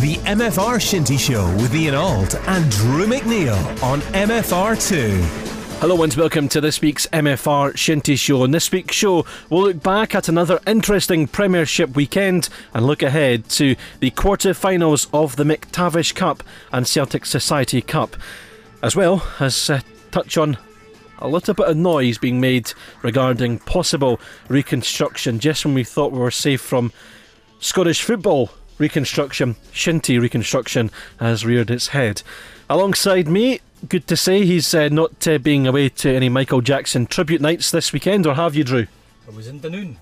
The MFR Shinty Show with Ian Alt and Drew McNeil on MFR2. Hello and welcome to this week's MFR Shinty Show. On this week's show, we'll look back at another interesting Premiership weekend and look ahead to the quarter-finals of the McTavish Cup and Celtic Society Cup, as well as uh, touch on a little bit of noise being made regarding possible reconstruction just when we thought we were safe from Scottish football reconstruction. Shinty reconstruction has reared its head. Alongside me, good to say he's uh, not uh, being away to any Michael Jackson tribute nights this weekend, or have you, Drew? I was in Dunoon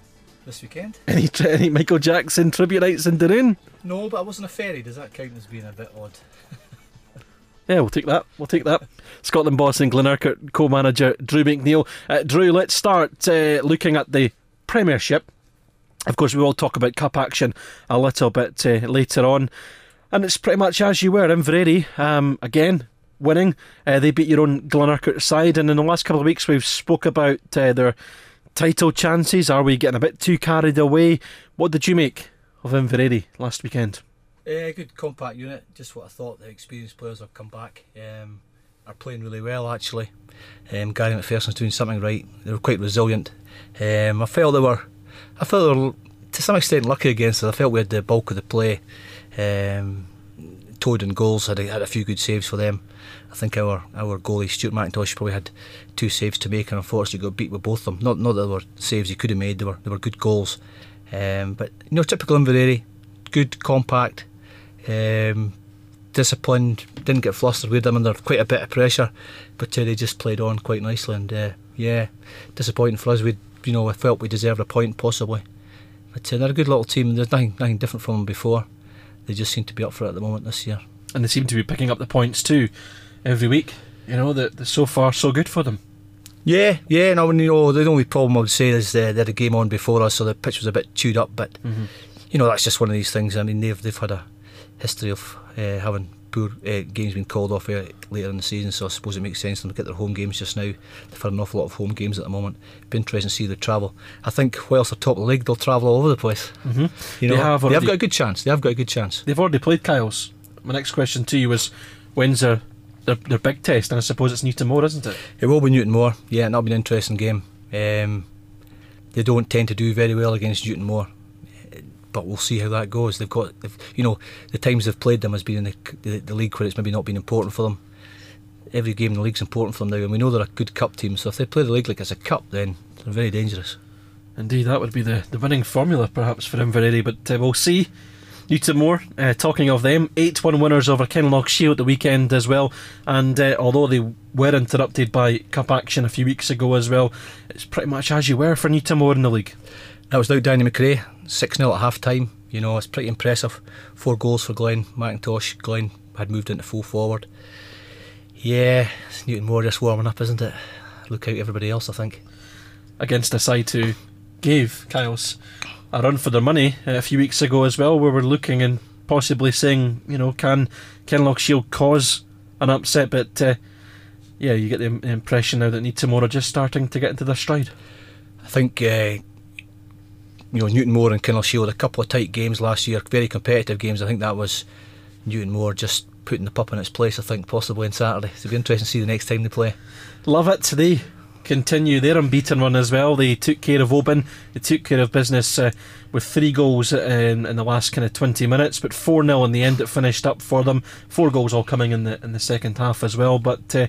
this weekend. Any, any Michael Jackson tribute nights in Dunoon? No, but I was on a ferry. Does that count as being a bit odd? Yeah, we'll take that. We'll take that. Scotland boss and Glenurquhart co-manager Drew McNeil. Uh, Drew, let's start uh, looking at the Premiership. Of course, we will talk about cup action a little bit uh, later on, and it's pretty much as you were. Inveraray, um, again, winning. Uh, they beat your own Glenurquhart side, and in the last couple of weeks, we've spoke about uh, their title chances. Are we getting a bit too carried away? What did you make of Inveraray last weekend? Uh, good compact unit. Just what I thought. The experienced players have come back. Um, are playing really well actually. Um, Gary McPherson's doing something right. They were quite resilient. Um, I felt they were. I felt they were to some extent lucky against us. I felt we had the bulk of the play. Um, Toad and goals had a, had a few good saves for them. I think our our goalie Stuart McIntosh probably had two saves to make, and unfortunately got beat with both of them. Not not that they were saves he could have made. They were they were good goals. Um, but you know, typical Inveraray, good compact, um, disciplined. Didn't get flustered with them under quite a bit of pressure, but uh, they just played on quite nicely. And uh, yeah, disappointing for us. We you know I felt we deserved a point possibly, but uh, they're a good little team. There's nothing nothing different from them before. They just seem to be up for it at the moment this year. And they seem to be picking up the points too every week. You know, that so far so good for them. Yeah, yeah. No, you know the only problem I would say is uh, they had a game on before us, so the pitch was a bit chewed up. But Mm-hmm. you know that's just one of these things. I mean they've they've had a history of uh, having poor uh, games being called off uh, later in the season, so I suppose it makes sense to look at their home games just now. They've had an awful lot of home games at the moment. Be interesting to see the travel. I think whilst they're top of the league, they'll travel all over the place. Mm-hmm. You know, They have they have got a good chance. They have got a good chance. They've already played Kyles. My next question to you was when's their, their, their big test? And I suppose it's Newtonmore, isn't it? It will be Newtonmore. Yeah, and that'll be an interesting game. Um, they don't tend to do very well against Newtonmore, but we'll see how that goes. They've got, they've, you know, the times they've played them has been in the, the, the league where it's maybe not been important for them. Every game in the league's important for them now, and we know they're a good cup team. So if they play the league like it's a cup, then they're very dangerous. Indeed, that would be the, the winning formula perhaps for Inveraray, but uh, we'll see. Newtonmore, uh, talking of them, 8 1 winners over Kinlochshiel at the weekend as well. And uh, although they were interrupted by cup action a few weeks ago as well, it's pretty much as you were for Newtonmore in the league. That was without Danny McRae, 6 0 at half time. You know, it's pretty impressive. Four goals for Glenn McIntosh. Glenn had moved into full forward. Yeah, it's Newtonmore just warming up, isn't it? Look out, everybody else, I think. against a side who gave Kyles a run for their money uh, a few weeks ago as well. where We were looking and possibly saying, you know, can Kinlochshiel cause an upset? But uh, yeah, you get the impression now that Newtonmore just starting to get into their stride. I think uh, you know Newtonmore and Kinlochshiel a couple of tight games last year, very competitive games. I think that was Newtonmore just putting the pup in its place. I think possibly on Saturday. So it'll be interesting to see the next time they play. Lovat. They continue their unbeaten run as well. They took care of Oban. They took care of business uh, with three goals in, in the last kind of 20 minutes, but 4 0 in the end it finished up for them. Four goals all coming in the in the second half as well. But uh,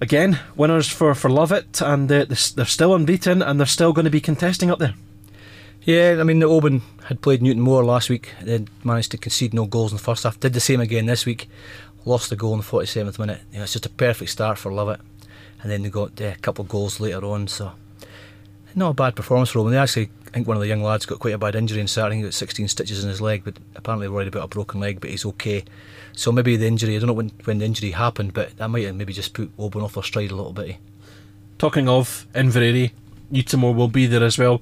again, winners for, for Lovat, and uh, they're still unbeaten and they're still going to be contesting up there. Yeah, I mean the Oban had played Newtonmore last week. They managed to concede no goals in the first half. Did the same again this week. Lost the goal in the 47th minute. You know, it's just a perfect start for Lovat. And then they got uh, a couple of goals later on. So not a bad performance for Oban. They actually, I think one of the young lads got quite a bad injury in Saturday. He got 16 stitches in his leg, but apparently worried about a broken leg. But he's okay. So maybe the injury. I don't know when, when the injury happened, but that might have maybe just put Oban off their stride a little bit. Talking of Inveraray, Newtonmore will be there as well.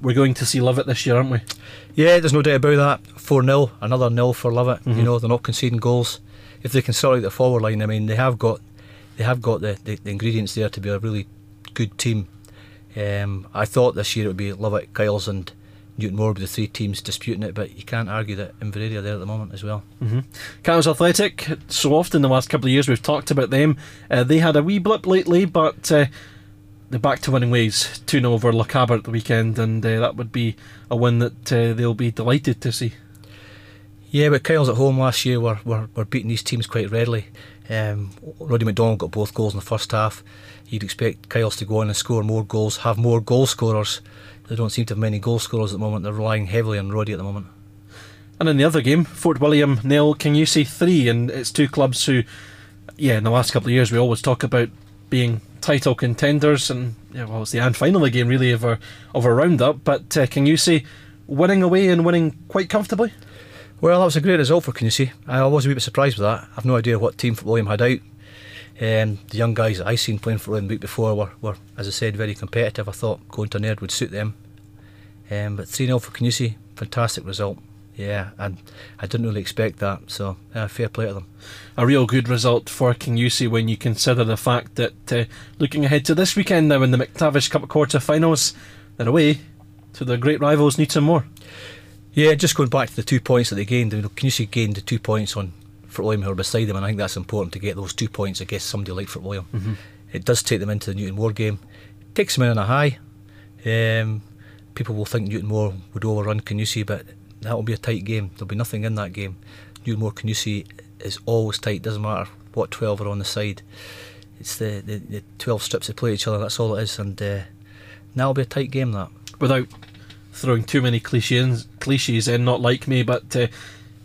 We're going to see Lovat this year, aren't we? Yeah, there's no doubt about that. 4 0, another nil for Lovat. Mhm. You know, they're not conceding goals. If they can sort out the forward line, I mean, they have got they have got the, the, the ingredients there to be a really good team. Um, I thought this year it would be Lovat, Kyles, and Newtonmore will be the three teams disputing it, but you can't argue that Inveraray are there at the moment as well. Mm-hmm. Athletic, so often the last couple of years we've talked about them. Uh, they had a wee blip lately, but uh, they're back to winning ways. 2 0 over Lochaber at the weekend, and uh, that would be a win that uh, they'll be delighted to see. Yeah, but Kyles at home last year were, were, were beating these teams quite readily. Um, Roddy McDonald got both goals in the first half. You'd expect Kyles to go on and score more goals, have more goal scorers. They don't seem to have many goal scorers at the moment. They're relying heavily on Roddy at the moment. And in the other game, Fort William nil, Kingussie three, and it's two clubs who, yeah, in the last couple of years we always talk about being title contenders, and yeah, well, it's the and final game really of a of a roundup. But uh, Kingussie winning away and winning quite comfortably. Well, that was a great result for Kingussie. I was a wee bit surprised with that. I've no idea what team William had out. Um, the young guys that I seen playing for William the week before were, were, as I said, very competitive. I thought going to Nerd would suit them. Um, but 3 0 for Kingussie, fantastic result. Yeah, and I didn't really expect that, so uh, fair play to them. A real good result for King Kingussie when you consider the fact that uh, looking ahead to this weekend now in the McTavish Cup quarter finals, they're away to their great rivals Newtonmore. Yeah, just going back to the two points that they gained, you know, Kingussie gained the two points on Fort William who are beside them, and I think that's important to get those two points against somebody like Fort William. Mm-hmm. It does take them into the Newton Newtonmore game, takes them in on a high. Um, people will think Newton Newtonmore would overrun Kingussie, but that will be a tight game. There'll be nothing in that game. Newtonmore Kingussie is always tight. Doesn't matter what twelve are on the side. It's the, the, the twelve strips that play each other. That's all it is, and uh, that'll be a tight game. That without throwing too many cliches cliches in, not like me, but uh,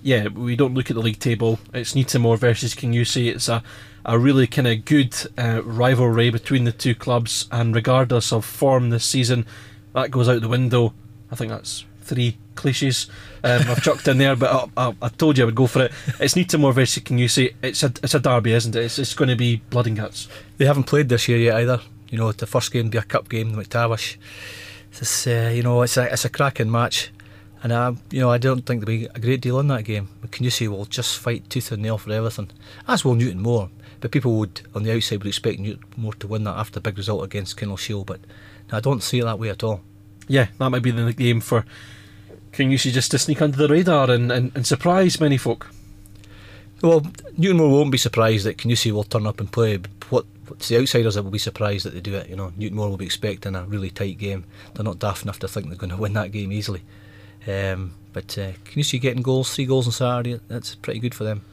yeah, we don't look at the league table. It's Newtonmore versus Kingussie. It's a a really kind of good uh, rivalry between the two clubs, and regardless of form this season, that goes out the window. I think that's three cliches um, I've chucked in there, but I, I, I, told you I would go for it. It's Newtonmore versus Kingussie. It's a it's a derby, isn't it? It's, it's going to be blood and guts. They haven't played this year yet either. You know, the first game be a cup game, the McTavish. It's uh, you know, it's a it's a cracking match. And I, you know, I don't think there'll be a great deal in that game. Kingussie will just fight tooth and nail for everything, as will Newtonmore. But people would, on the outside, would expect Newton Newtonmore to win that after the big result against Kinlochshiel. But I don't see it that way at all. Yeah, that might be the game for Kingussie just to sneak under the radar and, and, and surprise many folk. Well, Newtonmore won't be surprised that Kingussie will turn up and play. What it's the outsiders that will be surprised that they do it. You know, Newtonmore will be expecting a really tight game. They're not daft enough to think they're going to win that game easily. Um, but uh, Kingussie getting goals, three goals on Saturday, that's pretty good for them.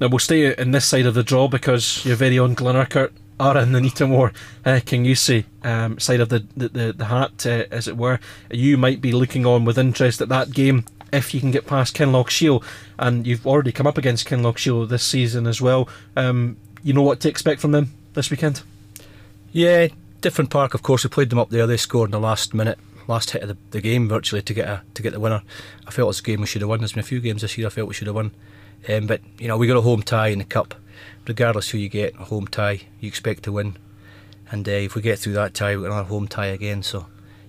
Now we'll stay in this side of the draw because you're very own Glenurquhart are in the Newtonmore uh, Kingussie um, side of the the, the, the hat, uh, as it were. You might be looking on with interest at that game if you can get past Kinlochshiel, and you've already come up against Kinlochshiel this season as well. Um, you know what to expect from them this weekend. Yeah, different park. Of course, we played them up there. They scored in the last minute last hit of the, the game virtually to get a to get the winner. I felt a game we should have won. There's been a few games this year I felt we should have won, um, but you know we got a home tie in the cup. Regardless who you get, a home tie you expect to win, and uh, if we get through that tie, we've got home tie again. So,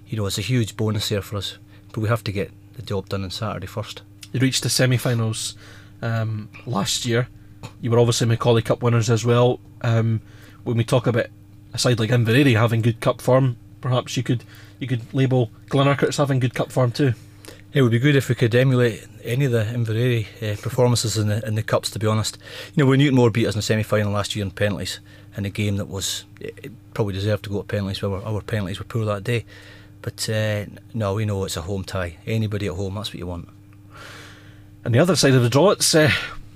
you know it's a huge bonus there for us. But we have to get the job done on Saturday first. You reached the semi-finals um, last year. You were obviously Macaulay Cup winners as well. Um, when we talk about a side like Inveraray having good cup form, perhaps you could you could label Glenurquhart as having good cup form too. It would be good if we could emulate any of the Inveraray uh, performances in the in the cups. To be honest, you know when Newtonmore beat us in the semi final last year in penalties in a game that was it probably deserved to go to penalties, but our, our penalties were poor that day. But uh, no, we know it's a home tie. Anybody at home, that's what you want. And the other side of the draw, it's uh,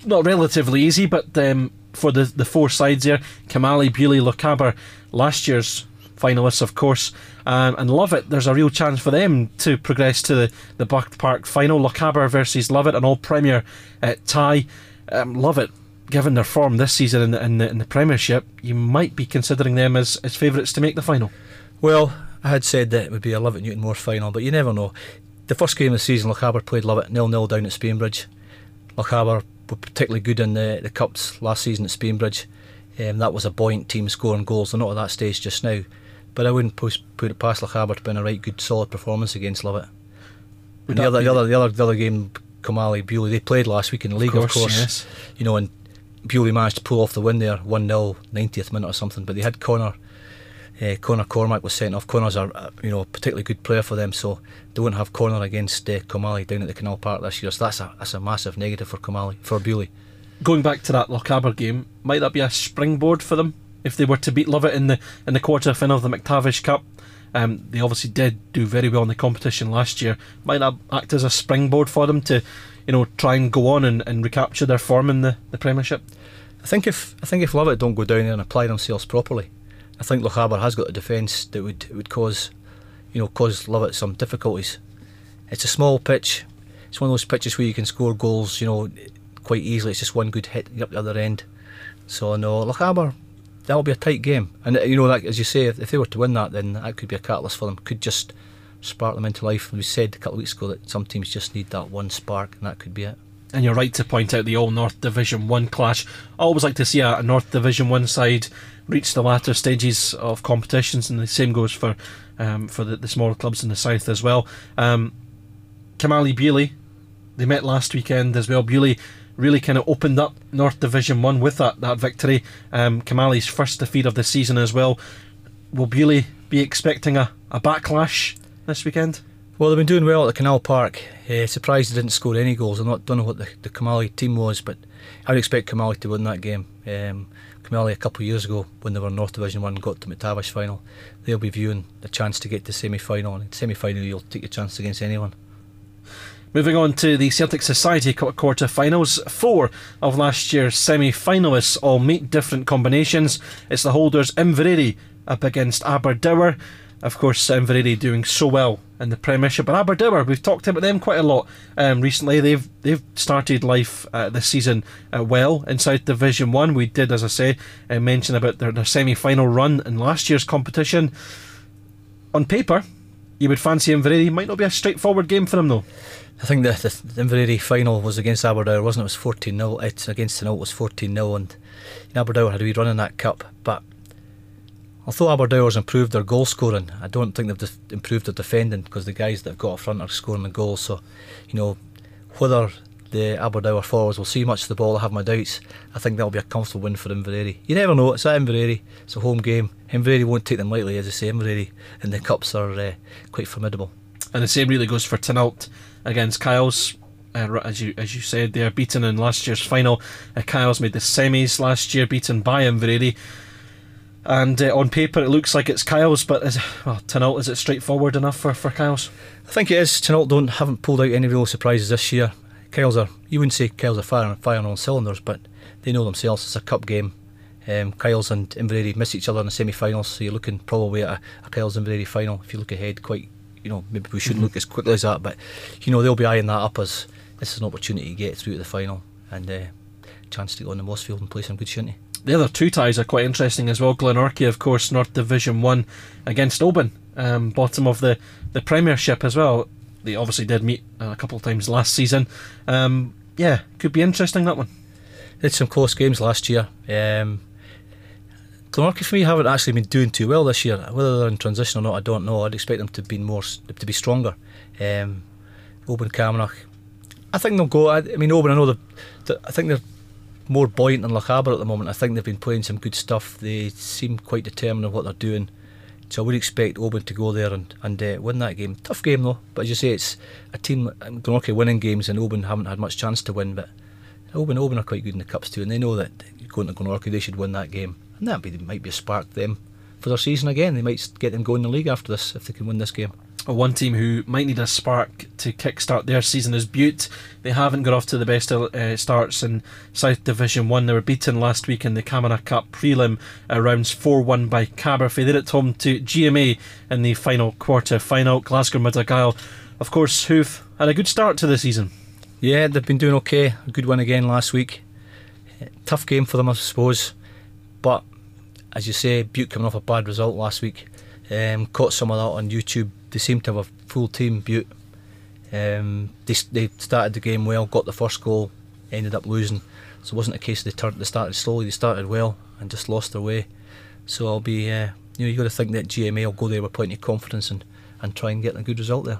not relatively easy, but um, for the the four sides there, Kilmallie, Beauly, Lochaber, last year's finalists, of course, um, and Lovat. There's a real chance for them to progress to the, the Bught Park final. Lochaber versus Lovat, an all Premier uh, tie. Um, Lovat, given their form this season in the, in the, in the Premiership, you might be considering them as, as favourites to make the final. Well, I had said that it would be a Lovat Newtonmore final, but you never know. The first game of the season, Lochaber played Lovat nil nil down at Spean Bridge. Lochaber were particularly good in the, the cups last season at Spean Bridge. Um, that was a buoyant team scoring goals. They're not at that stage just now. But I wouldn't put it past Lochaber to be in a right good solid performance against Lovat. the other, the other, the other, the other game, Kilmallie, Beauly, they played last week in the league, of course. Of course. Yes. You know, and Beauly managed to pull off the win there, one 0 90th minute or something. But they had Connor uh, Connor Cormack was sent off. Connor's a uh, you know a particularly good player for them, so they won't have Connor against uh, Kilmallie down at the Canal Park this year. So that's a that's a massive negative for Kilmallie for Beauly. Going back to that Lochaber game, might that be a springboard for them if they were to beat Lovat in the in the quarter final of the McTavish Cup? Um, they obviously did do very well in the competition last year. Might act as a springboard for them to, you know, try and go on and, and recapture their form in the, the Premiership? I think if I think if Lovat don't go down there and apply themselves properly, I think Lochaber has got a defence that would would cause, you know, cause Lovat some difficulties. It's a small pitch. It's one of those pitches where you can score goals, you know, quite easily. It's just one good hit up the other end. So no, Lochaber that'll be a tight game. And you know, like as you say, if, if they were to win that, then that could be a catalyst for them. Could just spark them into life. We said a couple of weeks ago that some teams just need that one spark, and that could be it. And you're right to point out the All North Division One clash. I always like to see a, a North Division One side reach the latter stages of competitions, and the same goes for um, for the, the smaller clubs in the south as well. Um, Kilmallie Beauly, they met last weekend as well. Beauly really kind of opened up North Division One with that that victory. Um, Kilmallie's first defeat of the season as well. Will Beauly be expecting a, a backlash this weekend? Well, they've been doing well at the Canal Park. Uh, surprised they didn't score any goals. I don't know what the, the Kilmallie team was, but I would expect Kilmallie to win that game. Um, Kilmallie a couple of years ago, when they were in North Division One, got to McTavish final. They'll be viewing the chance to get to semi final. And semi final, you'll take your chance against anyone. Moving on to the Celtic Society quarter finals. Four of last year's semi finalists all meet different combinations. It's the holders Inveraray up against Aberdour. Of course, Inveraray doing so well in the Premiership, but Aberdour, we've talked about them quite a lot um, recently. They've they've started life uh, this season uh, well in South Division One. We did, as I say, uh, mention about their, their semi final run in last year's competition. On paper, you would fancy Inveraray. Might not be a straightforward game for them though. I think the, the, the Inveraray final was against Aberdour, wasn't it? It was 14 0. It's against Taynuilt it was 14 0, and Aberdour had a wee run in that cup. But although Aberdour's improved their goal scoring, I don't think they've def- improved their defending because the guys that have got up front are scoring the goals. So, you know, whether the Aberdour forwards will see much of the ball, I have my doubts. I think that'll be a comfortable win for Inveraray. You never know, it's at Inveraray. it's a home game. Inveraray won't take them lightly, as I say, Inveraray and the cups are uh, quite formidable. And the same really goes for Taynuilt against Kyles. Uh, as you as you said, they are beaten in last year's final. Uh, Kyles made the semis last year, beaten by Inveraray. And uh, on paper, it looks like it's Kyles, but is, well, Taynuilt, is it straightforward enough for, for Kyles? I think it is. Taynuilt don't haven't pulled out any real surprises this year. Kyles are you wouldn't say Kyles are firing firing on cylinders, but they know themselves. It's a cup game. Um, Kyles and Inveraray miss each other in the semi-finals, so you're looking probably at a, a Kyles Inveraray final. If you look ahead, quite you know, maybe we shouldn't mm-hmm. look as quickly as that, but you know, they'll be eyeing that up as this is an opportunity to get through to the final and uh, chance to go on the Mossfield and play some good shinty. The other two ties are quite interesting as well. Glenorchy, of course, North Division One against Oban, um, bottom of the, the Premiership as well. They obviously did meet a couple of times last season. Um, yeah, could be interesting that one. Did some close games last year. Um, Glenorchy for me haven't actually been doing too well this year. Whether they're in transition or not, I don't know. I'd expect them to be more to be stronger. Um, Oban I think they'll go. I, I mean, Oban, I know that I think they're more buoyant than Lochaber at the moment. I think they've been playing some good stuff. They seem quite determined in what they're doing. So I would expect Oban to go there and, and uh, win that game. Tough game though, but as you say, it's a team. Glenorchy winning games, and Oban haven't had much chance to win. But Oban, Oban are quite good in the cups too, and they know that going to Glenorchy, they should win that game and that might be a spark them for their season again. They might get them going in the league after this if they can win this game. One team who might need a spark to kickstart their season is Bute. They haven't got off to the best uh, starts in South Division 1. They were beaten last week in the Camanachd Cup prelim uh, rounds 4 1 by Caberfeidh. They're at home to GMA in the final quarter final. Glasgow Mid of course, who've had a good start to the season. Yeah, they've been doing okay. A good win again last week. Tough game for them, I suppose. But as you say, Bute coming off a bad result last week. Um, caught some of that on YouTube. They seem to have a full team. Bute. Um, they they started the game well, got the first goal, ended up losing. So it wasn't a case they turned. They started slowly. They started well and just lost their way. So I'll be. Uh, you know, you've got to think that GMA will go there with plenty of confidence and, and try and get a good result there.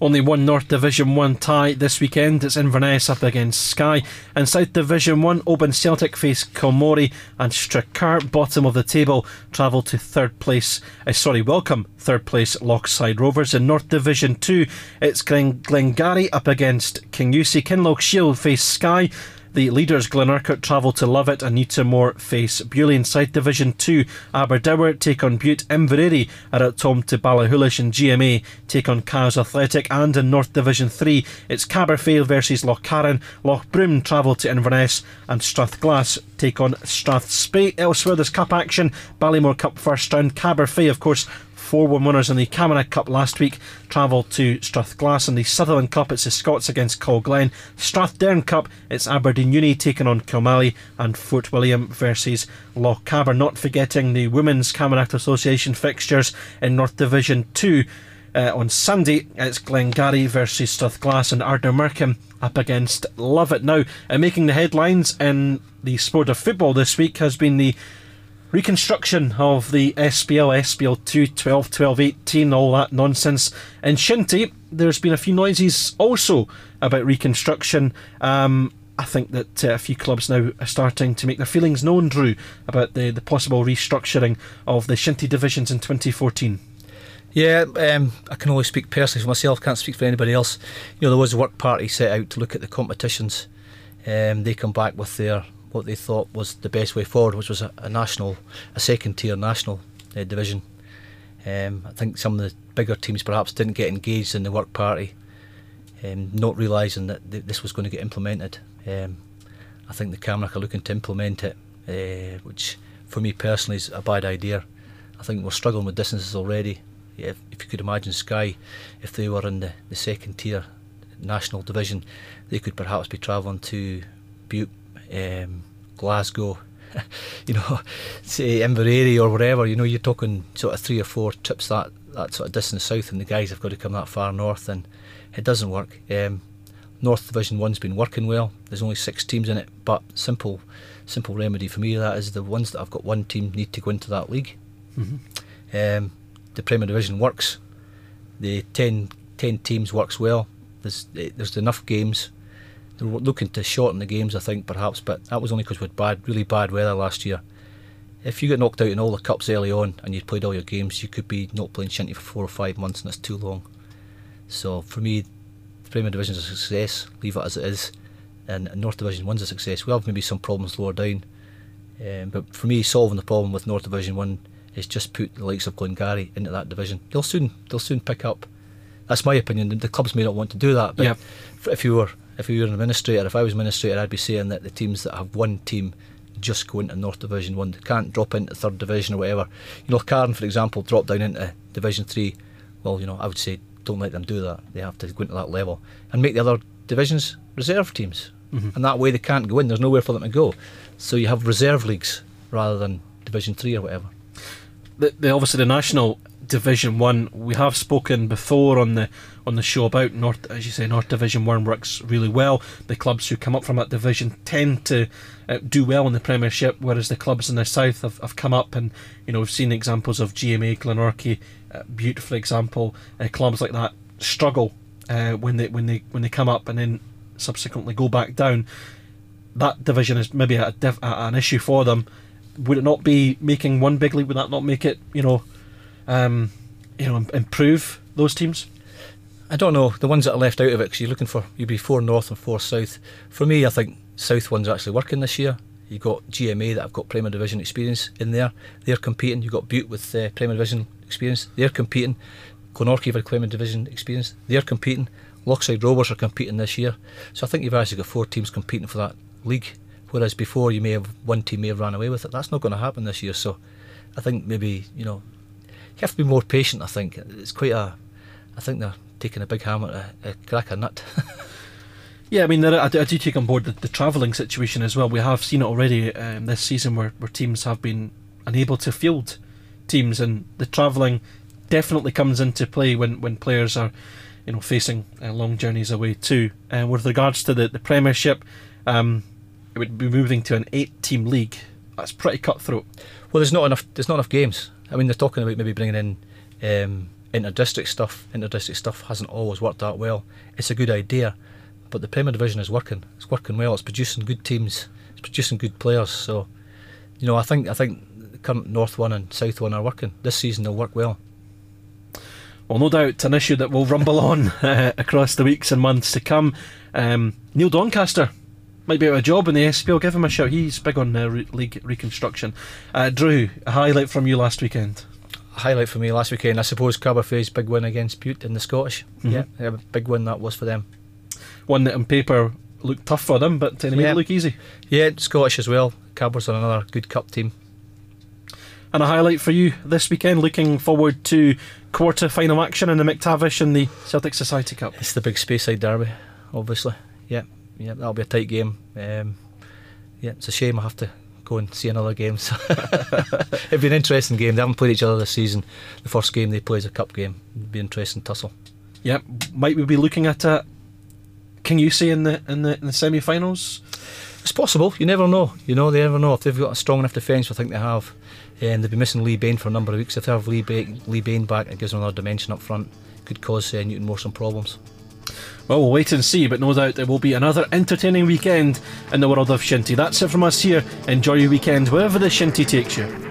Only one North Division 1 tie this weekend. It's Inverness up against Skye. And South Division 1, Oban Celtic face Kilmory and Strachur, bottom of the table, travel to third place. Uh, sorry, welcome third place Lochside Rovers. In North Division 2, it's Glen- Glengarry up against Kingussie. Kinlochshiel face Skye. The leaders Glenurquhart travel to Lovat and Newtonmore face Beauly in South Division 2. Aberdour take on Bute. Inveraray are at home to Ballachulish and GMA take on Cowes Athletic. And in North Division 3, it's Caberfeidh versus Lochcarron. Lochbroom travel to Inverness and Strathglass take on Strathspey. Elsewhere, there's cup action. Balliemore Cup first round. Caberfeidh, of course, 4 1 winners in the Camanachd Cup last week travelled to Strathglass. In the Sutherland Cup, it's the Scots against Glen. Strathdearn Cup, it's Aberdeen Uni taking on Kilmallie and Fort William versus Lochaber. Not forgetting the Women's Camanachd Association fixtures in North Division 2. Uh, on Sunday, it's Glengarry versus Strathglass and Ardnamurchan up against Lovat. Now, uh, making the headlines in the sport of football this week has been the reconstruction of the SPL, SPL 2, 12, 12, 18, all that nonsense. In Shinty, there's been a few noises also about reconstruction. Um, I think that uh, a few clubs now are starting to make their feelings known, Drew, about the, the possible restructuring of the Shinty divisions in 2014. Yeah, um, I can only speak personally for myself, can't speak for anybody else. You know, there was a work party set out to look at the competitions. Um, they come back with their what they thought was the best way forward, which was a, a national, a second tier national uh, division. Um, I think some of the bigger teams perhaps didn't get engaged in the work party, um, not realising that th- this was going to get implemented. Um, I think the Camanachd are looking to implement it, uh, which for me personally is a bad idea. I think we're struggling with distances already. If, if you could imagine Skye, if they were in the, the second tier national division, they could perhaps be travelling to Bute um, Glasgow, you know, say Inveraray or wherever, you know, you're talking sort of three or four trips that, that sort of distance south, and the guys have got to come that far north, and it doesn't work. Um, North Division One's been working well. There's only six teams in it, but simple, simple remedy for me that is the ones that I've got one team need to go into that league. Mm-hmm. Um, the Premier Division works. The 10, 10 teams works well. There's there's enough games they were looking to shorten the games, I think, perhaps, but that was only because we had bad, really bad weather last year. If you get knocked out in all the cups early on and you'd played all your games, you could be not playing shinty for four or five months, and that's too long. So for me, the Premier Division is a success. Leave it as it is, and North Division One's a success. We have maybe some problems lower down, um, but for me, solving the problem with North Division One is just put the likes of Glengarry into that division. They'll soon, they'll soon pick up. That's my opinion. The clubs may not want to do that, but yep. if you were if you were an administrator, if I was administrator, I'd be saying that the teams that have one team just go into North Division One. They can't drop into Third Division or whatever. You know, Cairn, for example, drop down into Division Three. Well, you know, I would say don't let them do that. They have to go into that level and make the other divisions reserve teams, mm-hmm. and that way they can't go in. There's nowhere for them to go. So you have reserve leagues rather than Division Three or whatever. The, the obviously the national Division One. We have spoken before on the on the show about North, as you say, North Division One works really well. The clubs who come up from that division tend to uh, do well in the Premiership, whereas the clubs in the south have, have come up, and you know we've seen examples of GMA, Glenorchy, uh, beautiful example. Uh, clubs like that struggle uh, when they when they when they come up and then subsequently go back down. That division is maybe a, a, an issue for them. Would it not be making one big league? Would that not make it, you know, um, you know, improve those teams? I don't know the ones that are left out of it because you're looking for you'd be four north and four south. For me, I think south ones are actually working this year. You've got GMA that have got Premier Division experience in there. They're competing. You've got Bute with uh, Premier Division experience. They're competing. Glenorchy have Premier Division experience. They're competing. Lochside Rovers are competing this year. So I think you've actually got four teams competing for that league. Whereas before you may have one team may have ran away with it. That's not going to happen this year. So I think maybe you know you have to be more patient. I think it's quite a. I think they're taking a big hammer to a crack a nut. yeah, I mean, there, I, do, I do take on board the, the travelling situation as well. We have seen it already um, this season where, where teams have been unable to field teams, and the travelling definitely comes into play when, when players are, you know, facing uh, long journeys away too. And uh, with regards to the the Premiership, um, it would be moving to an eight-team league. That's pretty cutthroat. Well, there's not enough. There's not enough games. I mean, they're talking about maybe bringing in um, inter-district stuff. Inter-district stuff hasn't always worked that well. It's a good idea, but the Premier Division is working. It's working well. It's producing good teams. It's producing good players. So, you know, I think I think the current North one and South one are working. This season they'll work well. Well, no doubt an issue that will rumble on uh, across the weeks and months to come. Um, Neil Doncaster might be out of a job in the SPL. Give him a shout. He's big on uh, re- league reconstruction. Uh, Drew, a highlight from you last weekend. A highlight for me last weekend, I suppose, Caberfeidh's big win against Bute in the Scottish. Mhm. Yeah, yeah, big win that was for them. One that on paper looked tough for them, but they made Yeah. it look easy. Yeah, Scottish as well. Carbers are another good cup team. And a highlight for you this weekend, looking forward to quarter final action in the McTavish and the Celtic Society Cup. It's the big Speyside derby, obviously. Yeah, yeah, that'll be a tight game. Um, yeah, it's a shame I have to go and see another game. So It'd be an interesting game. They haven't played each other this season. The first game they play is a cup game. It'd be an interesting tussle. Yep. Might we be looking at uh, Kingussie in the in the, in the semi-finals? It's possible. You never know. You know, they never know if they've got a strong enough defence. I think they have. And they've been missing Lee Bain for a number of weeks. If they have Lee, ba- Lee Bain back, it gives them another dimension up front. Could cause uh, Newtonmore some problems. Well, we'll wait and see, but no doubt there will be another entertaining weekend in the world of Shinty. That's it from us here. Enjoy your weekend wherever the Shinty takes you.